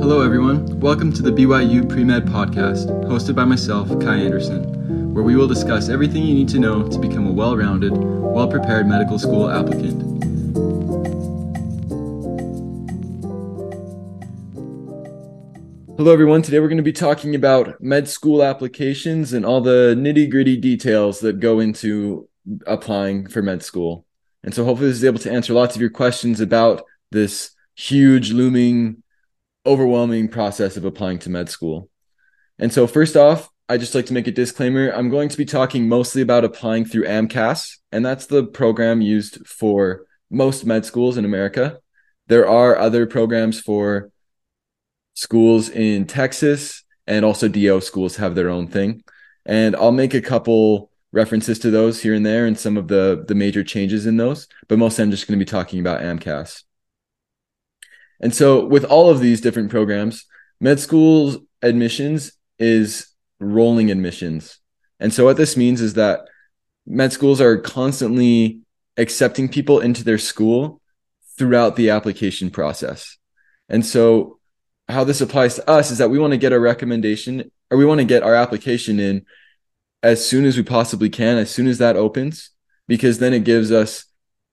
Hello, everyone. Welcome to the BYU Pre Med Podcast, hosted by myself, Kai Anderson, where we will discuss everything you need to know to become a well rounded, well prepared medical school applicant. Hello, everyone. Today we're going to be talking about med school applications and all the nitty gritty details that go into applying for med school. And so, hopefully, this is able to answer lots of your questions about this huge, looming overwhelming process of applying to med school. And so, first off, I just like to make a disclaimer. I'm going to be talking mostly about applying through AMCAS, and that's the program used for most med schools in America. There are other programs for schools in Texas, and also DO schools have their own thing. And I'll make a couple references to those here and there and some of the the major changes in those, but mostly I'm just going to be talking about AMCAS. And so, with all of these different programs, med school's admissions is rolling admissions. And so, what this means is that med schools are constantly accepting people into their school throughout the application process. And so, how this applies to us is that we want to get our recommendation or we want to get our application in as soon as we possibly can, as soon as that opens, because then it gives us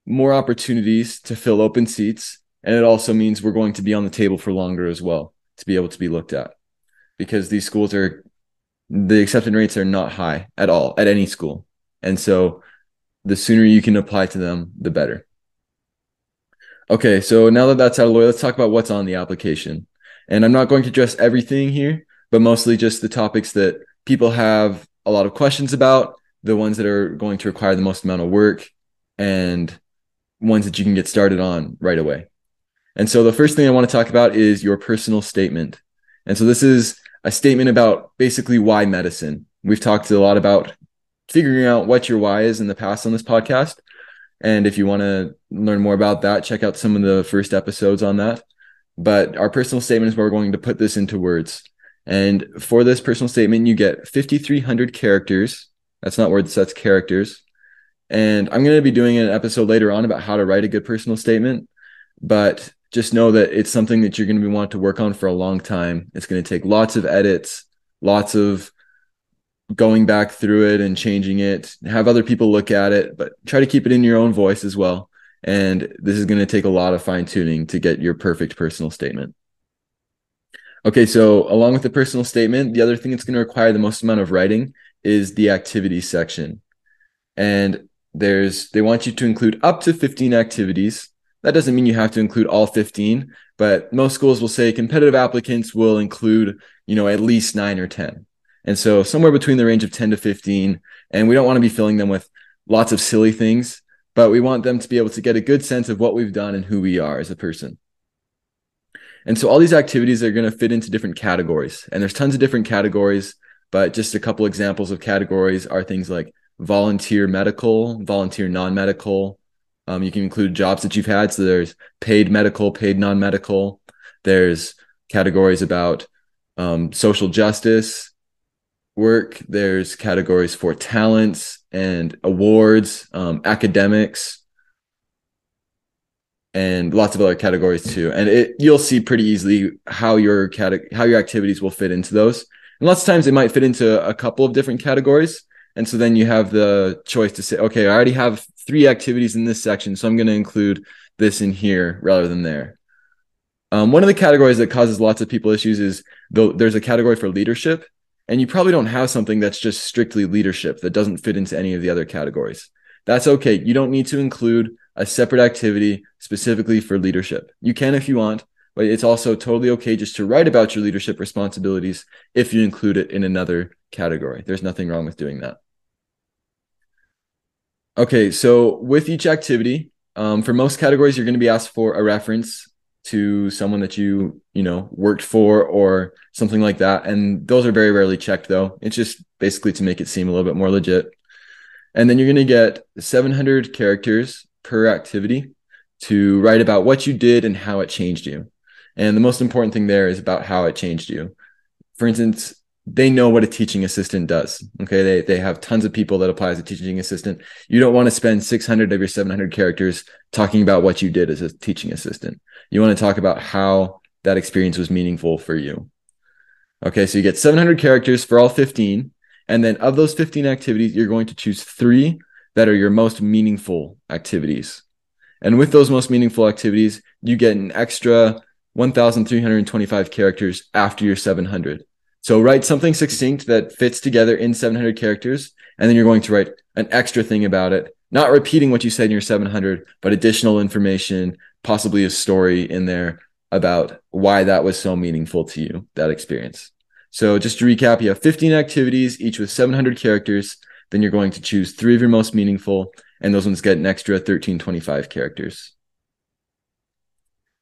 more opportunities to fill open seats and it also means we're going to be on the table for longer as well to be able to be looked at because these schools are the acceptance rates are not high at all at any school. And so the sooner you can apply to them, the better. Okay, so now that that's out of the way, let's talk about what's on the application. And I'm not going to address everything here, but mostly just the topics that people have a lot of questions about, the ones that are going to require the most amount of work, and ones that you can get started on right away. And so the first thing I want to talk about is your personal statement. And so this is a statement about basically why medicine. We've talked a lot about figuring out what your why is in the past on this podcast. And if you want to learn more about that, check out some of the first episodes on that. But our personal statement is where we're going to put this into words. And for this personal statement, you get 5,300 characters. That's not words, that's characters. And I'm going to be doing an episode later on about how to write a good personal statement. But just know that it's something that you're going to be want to work on for a long time. It's going to take lots of edits, lots of going back through it and changing it. Have other people look at it, but try to keep it in your own voice as well. And this is going to take a lot of fine tuning to get your perfect personal statement. Okay, so along with the personal statement, the other thing that's going to require the most amount of writing is the activities section. And there's they want you to include up to 15 activities that doesn't mean you have to include all 15, but most schools will say competitive applicants will include, you know, at least nine or 10. And so somewhere between the range of 10 to 15. And we don't want to be filling them with lots of silly things, but we want them to be able to get a good sense of what we've done and who we are as a person. And so all these activities are going to fit into different categories. And there's tons of different categories, but just a couple examples of categories are things like volunteer medical, volunteer non medical, um, you can include jobs that you've had. So there's paid medical, paid non medical. There's categories about um, social justice work. There's categories for talents and awards, um, academics, and lots of other categories too. And it you'll see pretty easily how your cate- how your activities will fit into those. And lots of times they might fit into a couple of different categories. And so then you have the choice to say, okay, I already have three activities in this section, so I'm going to include this in here rather than there. Um, one of the categories that causes lots of people issues is the, there's a category for leadership, and you probably don't have something that's just strictly leadership that doesn't fit into any of the other categories. That's okay. You don't need to include a separate activity specifically for leadership. You can if you want, but it's also totally okay just to write about your leadership responsibilities if you include it in another category. There's nothing wrong with doing that. Okay, so with each activity, um, for most categories, you're going to be asked for a reference to someone that you you know worked for or something like that, and those are very rarely checked though. It's just basically to make it seem a little bit more legit. And then you're going to get 700 characters per activity to write about what you did and how it changed you. And the most important thing there is about how it changed you. For instance, they know what a teaching assistant does. Okay. They, they have tons of people that apply as a teaching assistant. You don't want to spend 600 of your 700 characters talking about what you did as a teaching assistant. You want to talk about how that experience was meaningful for you. Okay, so you get 700 characters for all 15. And then of those 15 activities, you're going to choose three that are your most meaningful activities. And with those most meaningful activities, you get an extra 1,325 characters after your 700. So write something succinct that fits together in 700 characters, and then you're going to write an extra thing about it, not repeating what you said in your 700, but additional information, possibly a story in there about why that was so meaningful to you, that experience. So just to recap, you have 15 activities, each with 700 characters. Then you're going to choose three of your most meaningful, and those ones get an extra 1325 characters.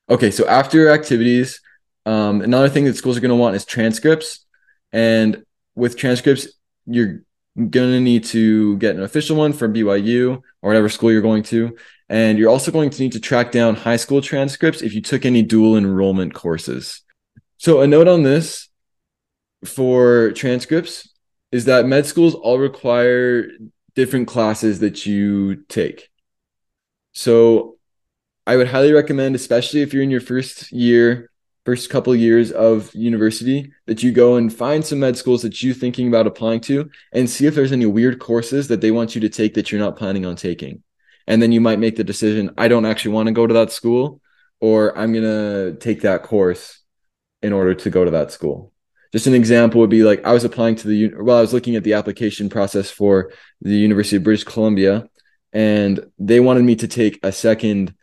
Okay, so after your activities, um, another thing that schools are going to want is transcripts. And with transcripts, you're going to need to get an official one from BYU or whatever school you're going to. And you're also going to need to track down high school transcripts if you took any dual enrollment courses. So, a note on this for transcripts is that med schools all require different classes that you take. So, I would highly recommend, especially if you're in your first year, first couple years of university, that you go and find some med schools that you're thinking about applying to and see if there's any weird courses that they want you to take that you're not planning on taking. And then you might make the decision i don't actually want to go to that school or i'm going to take that course in order to go to that school. Just an example would be like i was applying to the well i was looking at the application process for the university of british columbia and they wanted me to take a second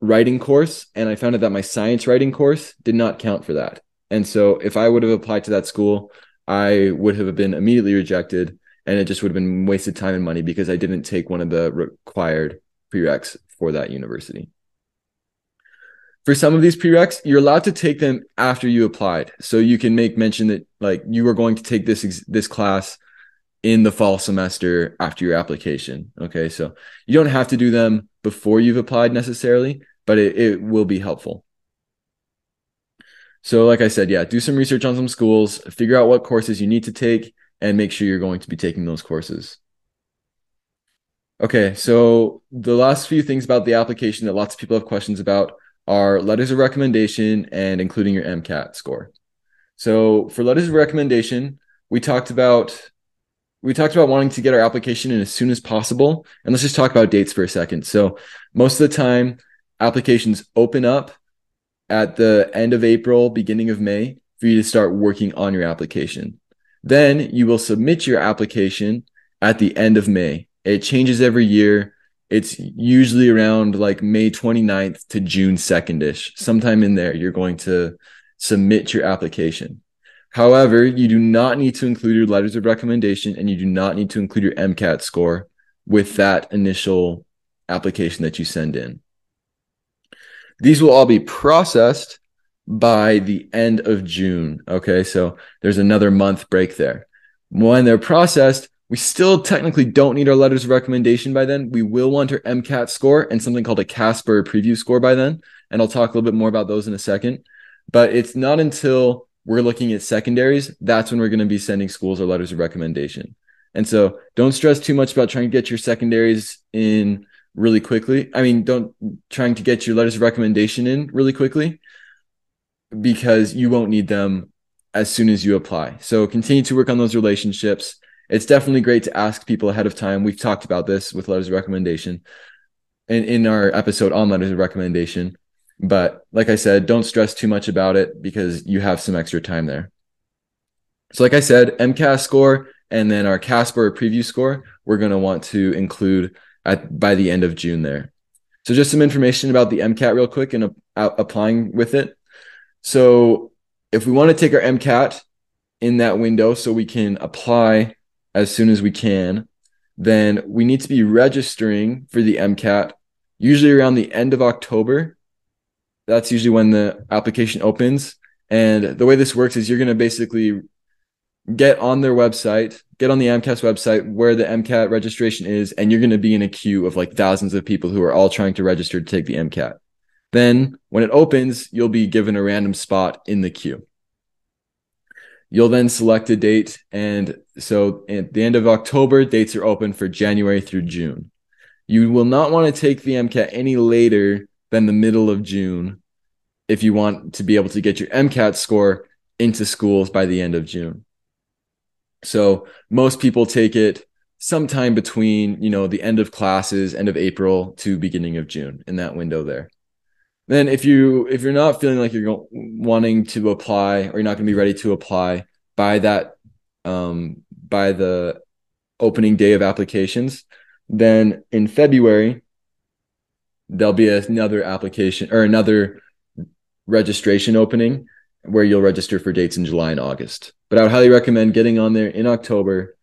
writing course and i found out that my science writing course did not count for that and so if i would have applied to that school i would have been immediately rejected and it just would have been wasted time and money because I didn't take one of the required prereqs for that university. For some of these prereqs, you're allowed to take them after you applied. So you can make mention that like you are going to take this this class in the fall semester after your application. Okay, so you don't have to do them before you've applied necessarily, but it, it will be helpful. So, like I said, yeah, do some research on some schools, figure out what courses you need to take, and make sure you're going to be taking those courses. Okay, so the last few things about the application that lots of people have questions about are letters of recommendation and including your MCAT score. So for letters of recommendation, we talked about we talked about wanting to get our application in as soon as possible. And let's just talk about dates for a second. So most of the time, applications open up at the end of April, beginning of May for you to start working on your application. Then you will submit your application at the end of May. It changes every year. It's usually around like May 29th to June 2nd ish. Sometime in there, you're going to submit your application. However, you do not need to include your letters of recommendation and you do not need to include your MCAT score with that initial application that you send in. These will all be processed by the end of June. Okay, so there's another month break there. When they're processed, we still technically don't need our letters of recommendation by then. We will want our MCAT score and something called a Casper preview score by then. And I'll talk a little bit more about those in a second. But it's not until we're looking at secondaries that's when we're going to be sending schools our letters of recommendation. And so don't stress too much about trying to get your secondaries in really quickly. I mean, don't trying to get your letters of recommendation in really quickly because you won't need them as soon as you apply. So continue to work on those relationships. It's definitely great to ask people ahead of time. We've talked about this with letters of recommendation in, in our episode on letters of recommendation. But like I said, don't stress too much about it because you have some extra time there. So, like I said, MCAT score and then our Casper preview score, we're going to want to include at by the end of June there. So, just some information about the MCAT real quick and uh, applying with it. So if we want to take our MCAT in that window so we can apply as soon as we can, then we need to be registering for the MCAT usually around the end of October. That's usually when the application opens. And the way this works is you're going to basically get on their website, get on the AMCAS website where the MCAT registration is, and you're going to be in a queue of like thousands of people who are all trying to register to take the MCAT. Then when it opens, you'll be given a random spot in the queue. You'll then select a date. And so at the end of October, dates are open for January through June. You will not want to take the MCAT any later than the middle of June if you want to be able to get your MCAT score into schools by the end of June. So most people take it sometime between, you know, the end of classes, end of April to beginning of June in that window there. Then if you if you're not feeling like you're wanting to apply or you're not going to be ready to apply by that um by the opening day of applications, then in February there'll be another application or another registration opening where you'll register for dates in July and August. But I would highly recommend getting on there in October.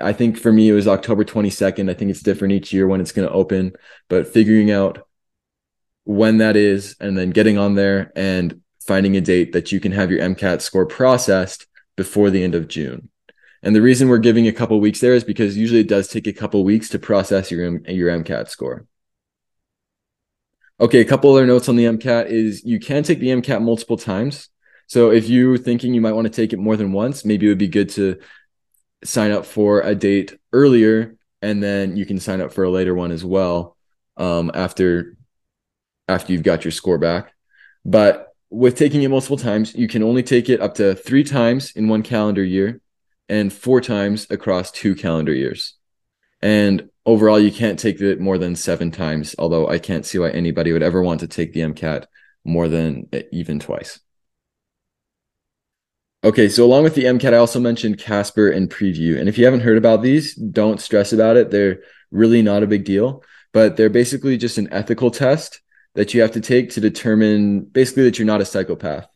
I think for me it was October 22nd. I think it's different each year when it's going to open, but figuring out when that is and then getting on there and finding a date that you can have your MCAT score processed before the end of June. And the reason we're giving a couple weeks there is because usually it does take a couple weeks to process your your MCAT score. Okay, a couple other notes on the MCAT is you can take the MCAT multiple times. So if you're thinking you might want to take it more than once, maybe it would be good to sign up for a date earlier and then you can sign up for a later one as well um, after after you've got your score back. But with taking it multiple times, you can only take it up to three times in one calendar year and four times across two calendar years. And overall, you can't take it more than seven times, although I can't see why anybody would ever want to take the MCAT more than even twice. Okay, so along with the MCAT, I also mentioned Casper and Preview. And if you haven't heard about these, don't stress about it. They're really not a big deal, but they're basically just an ethical test that you have to take to determine basically that you're not a psychopath.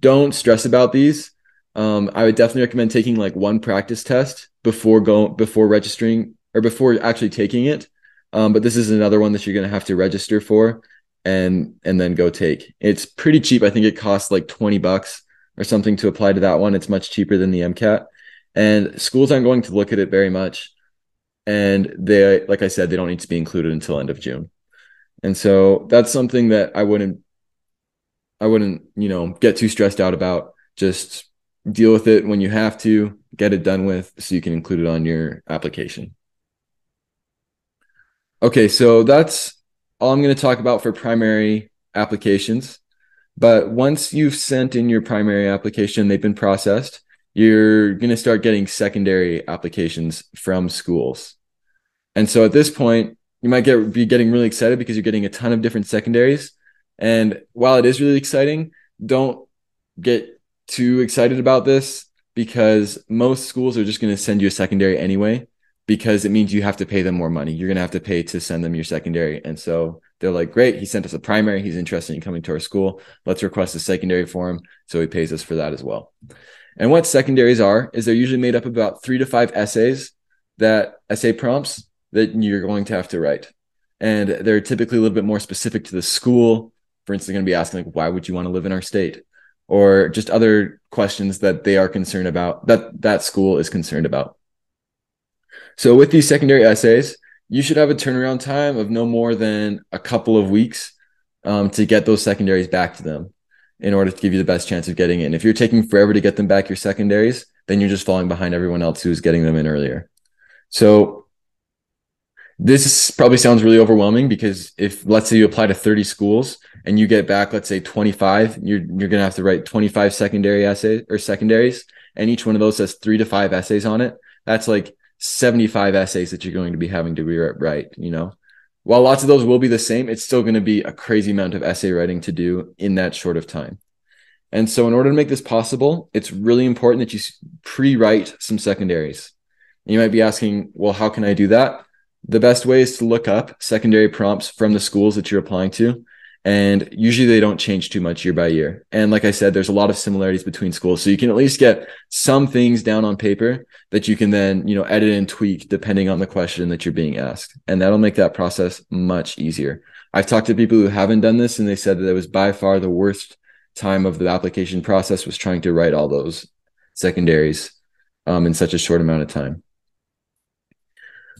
Don't stress about these. Um, I would definitely recommend taking like one practice test before going before registering or before actually taking it. Um, but this is another one that you're going to have to register for and and then go take. It's pretty cheap. I think it costs like 20 bucks or something to apply to that one. It's much cheaper than the MCAT. And schools aren't going to look at it very much. And they like I said, they don't need to be included until end of June. And so that's something that I wouldn't I wouldn't, you know, get too stressed out about. Just deal with it when you have to, get it done with so you can include it on your application. Okay, so that's all I'm going to talk about for primary applications. But once you've sent in your primary application, they've been processed, you're going to start getting secondary applications from schools. And so at this point, you might get be getting really excited because you're getting a ton of different secondaries. And while it is really exciting, don't get too excited about this because most schools are just going to send you a secondary anyway because it means you have to pay them more money. You're going to have to pay to send them your secondary. And so they're like, great, he sent us a primary. He's interested in coming to our school. Let's request a secondary for him. So he pays us for that as well. And what secondaries are is they're usually made up about three to five essays that essay prompts that you're going to have to write. And they're typically a little bit more specific to the school. For instance, they're going to be asking like, why would you want to live in our state? Or just other questions that they are concerned about, that that school is concerned about. So with these secondary essays, you should have a turnaround time of no more than a couple of weeks um, to get those secondaries back to them in order to give you the best chance of getting in. If you're taking forever to get them back your secondaries, then you're just falling behind everyone else who's getting them in earlier. So this probably sounds really overwhelming because if let's say you apply to 30 schools and you get back let's say 25 you're you're going to have to write 25 secondary essays or secondaries and each one of those has 3 to 5 essays on it that's like 75 essays that you're going to be having to rewrite you know? While lots of those will be the same it's still going to be a crazy amount of essay writing to do in that short of time. And so in order to make this possible it's really important that you pre-write some secondaries. And you might be asking well how can i do that? The best way is to look up secondary prompts from the schools that you're applying to. And usually they don't change too much year by year. And like I said, there's a lot of similarities between schools. So you can at least get some things down on paper that you can then, you know, edit and tweak depending on the question that you're being asked. And that'll make that process much easier. I've talked to people who haven't done this and they said that it was by far the worst time of the application process was trying to write all those secondaries um, in such a short amount of time.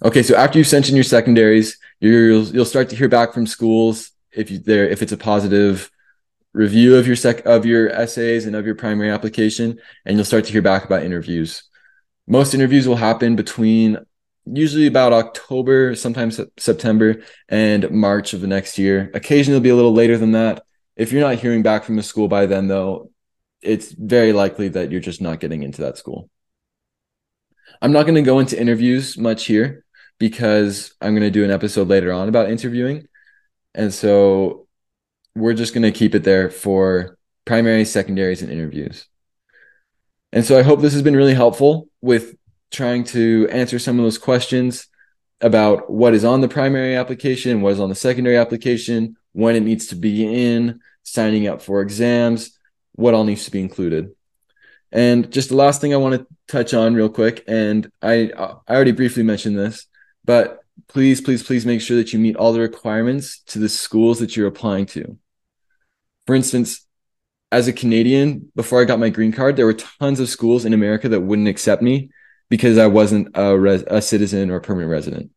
Okay, so after you've sent in your secondaries, you'll you'll start to hear back from schools if you there if it's a positive review of your sec of your essays and of your primary application, and you'll start to hear back about interviews. Most interviews will happen between usually about October, sometimes September, and March of the next year. Occasionally, it'll be a little later than that, If you're not hearing back from the school by then, though, it's very likely that you're just not getting into that school. I'm not going to go into interviews much here because I'm going to do an episode later on about interviewing. And so we're just going to keep it there for primary, secondaries, and interviews. And so I hope this has been really helpful with trying to answer some of those questions about what is on the primary application, what is on the secondary application, when it needs to be in, signing up for exams, what all needs to be included. And just the last thing I want to touch on real quick, and I I already briefly mentioned this, but please, please, please make sure that you meet all the requirements to the schools that you're applying to. For instance, as a Canadian, before I got my green card, there were tons of schools in America that wouldn't accept me because I wasn't a, res- a citizen or a permanent resident.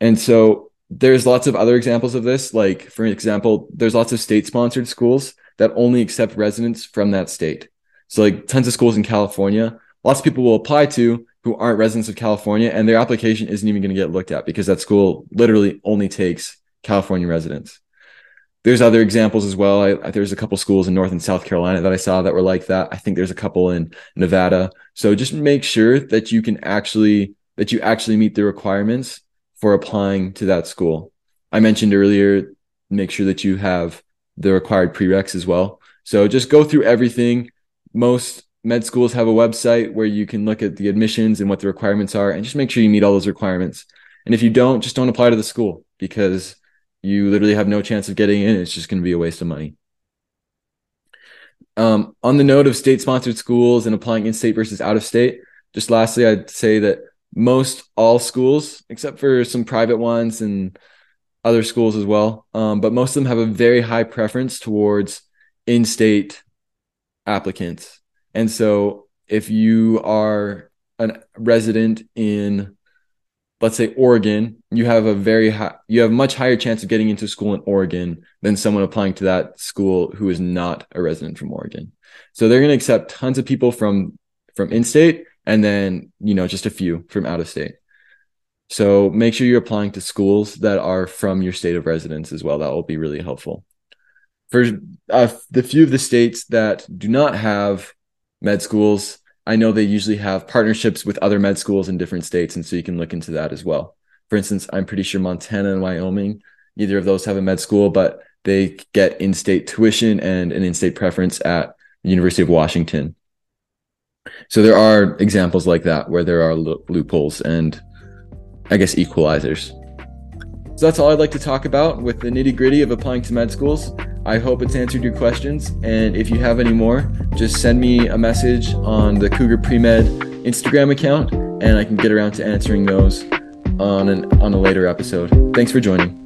And so there's lots of other examples of this. Like, for example, there's lots of state sponsored schools that only accept residents from that state. So, like, tons of schools in California, lots of people will apply to who aren't residents of California, and their application isn't even going to get looked at because that school literally only takes California residents there's other examples as well. I, there's a couple schools in North and South Carolina that I saw that were like that. I think there's a couple in Nevada. So just make sure that you can actually that you actually meet the requirements for applying to that school. I mentioned earlier, make sure that you have the required prereqs as well. So just go through everything. Most med schools have a website where you can look at the admissions and what the requirements are and just make sure you meet all those requirements. And if you don't, just don't apply to the school because you literally have no chance of getting in. It's just going to be a waste of money. Um, on the note of state sponsored schools and applying in state versus out of state, just lastly, I'd say that most all schools, except for some private ones and other schools as well, um, but most of them have a very high preference towards in state applicants. And so if you are a resident in let's say Oregon, you have a very high, you have much higher chance of getting into school in Oregon than someone applying to that school who is not a resident from Oregon. So they're going to accept tons of people from from in-state and then, you know, just a few from out of state. So make sure you're applying to schools that are from your state of residence as well. That will be really helpful. For uh, the few of the states that do not have med schools, I know they usually have partnerships with other med schools in different states, and so you can look into that as well. For instance, I'm pretty sure Montana and Wyoming, neither of those have a med school, but they get in-state tuition and an in-state preference at the University of Washington. So there are examples like that where there are loopholes and I guess equalizers. So that's all I'd like to talk about with the nitty gritty of applying to med schools. I hope it's answered your questions. And if you have any more, just send me a message on the Cougar Premed Instagram account, and I can get around to answering those on an on a later episode. Thanks for joining.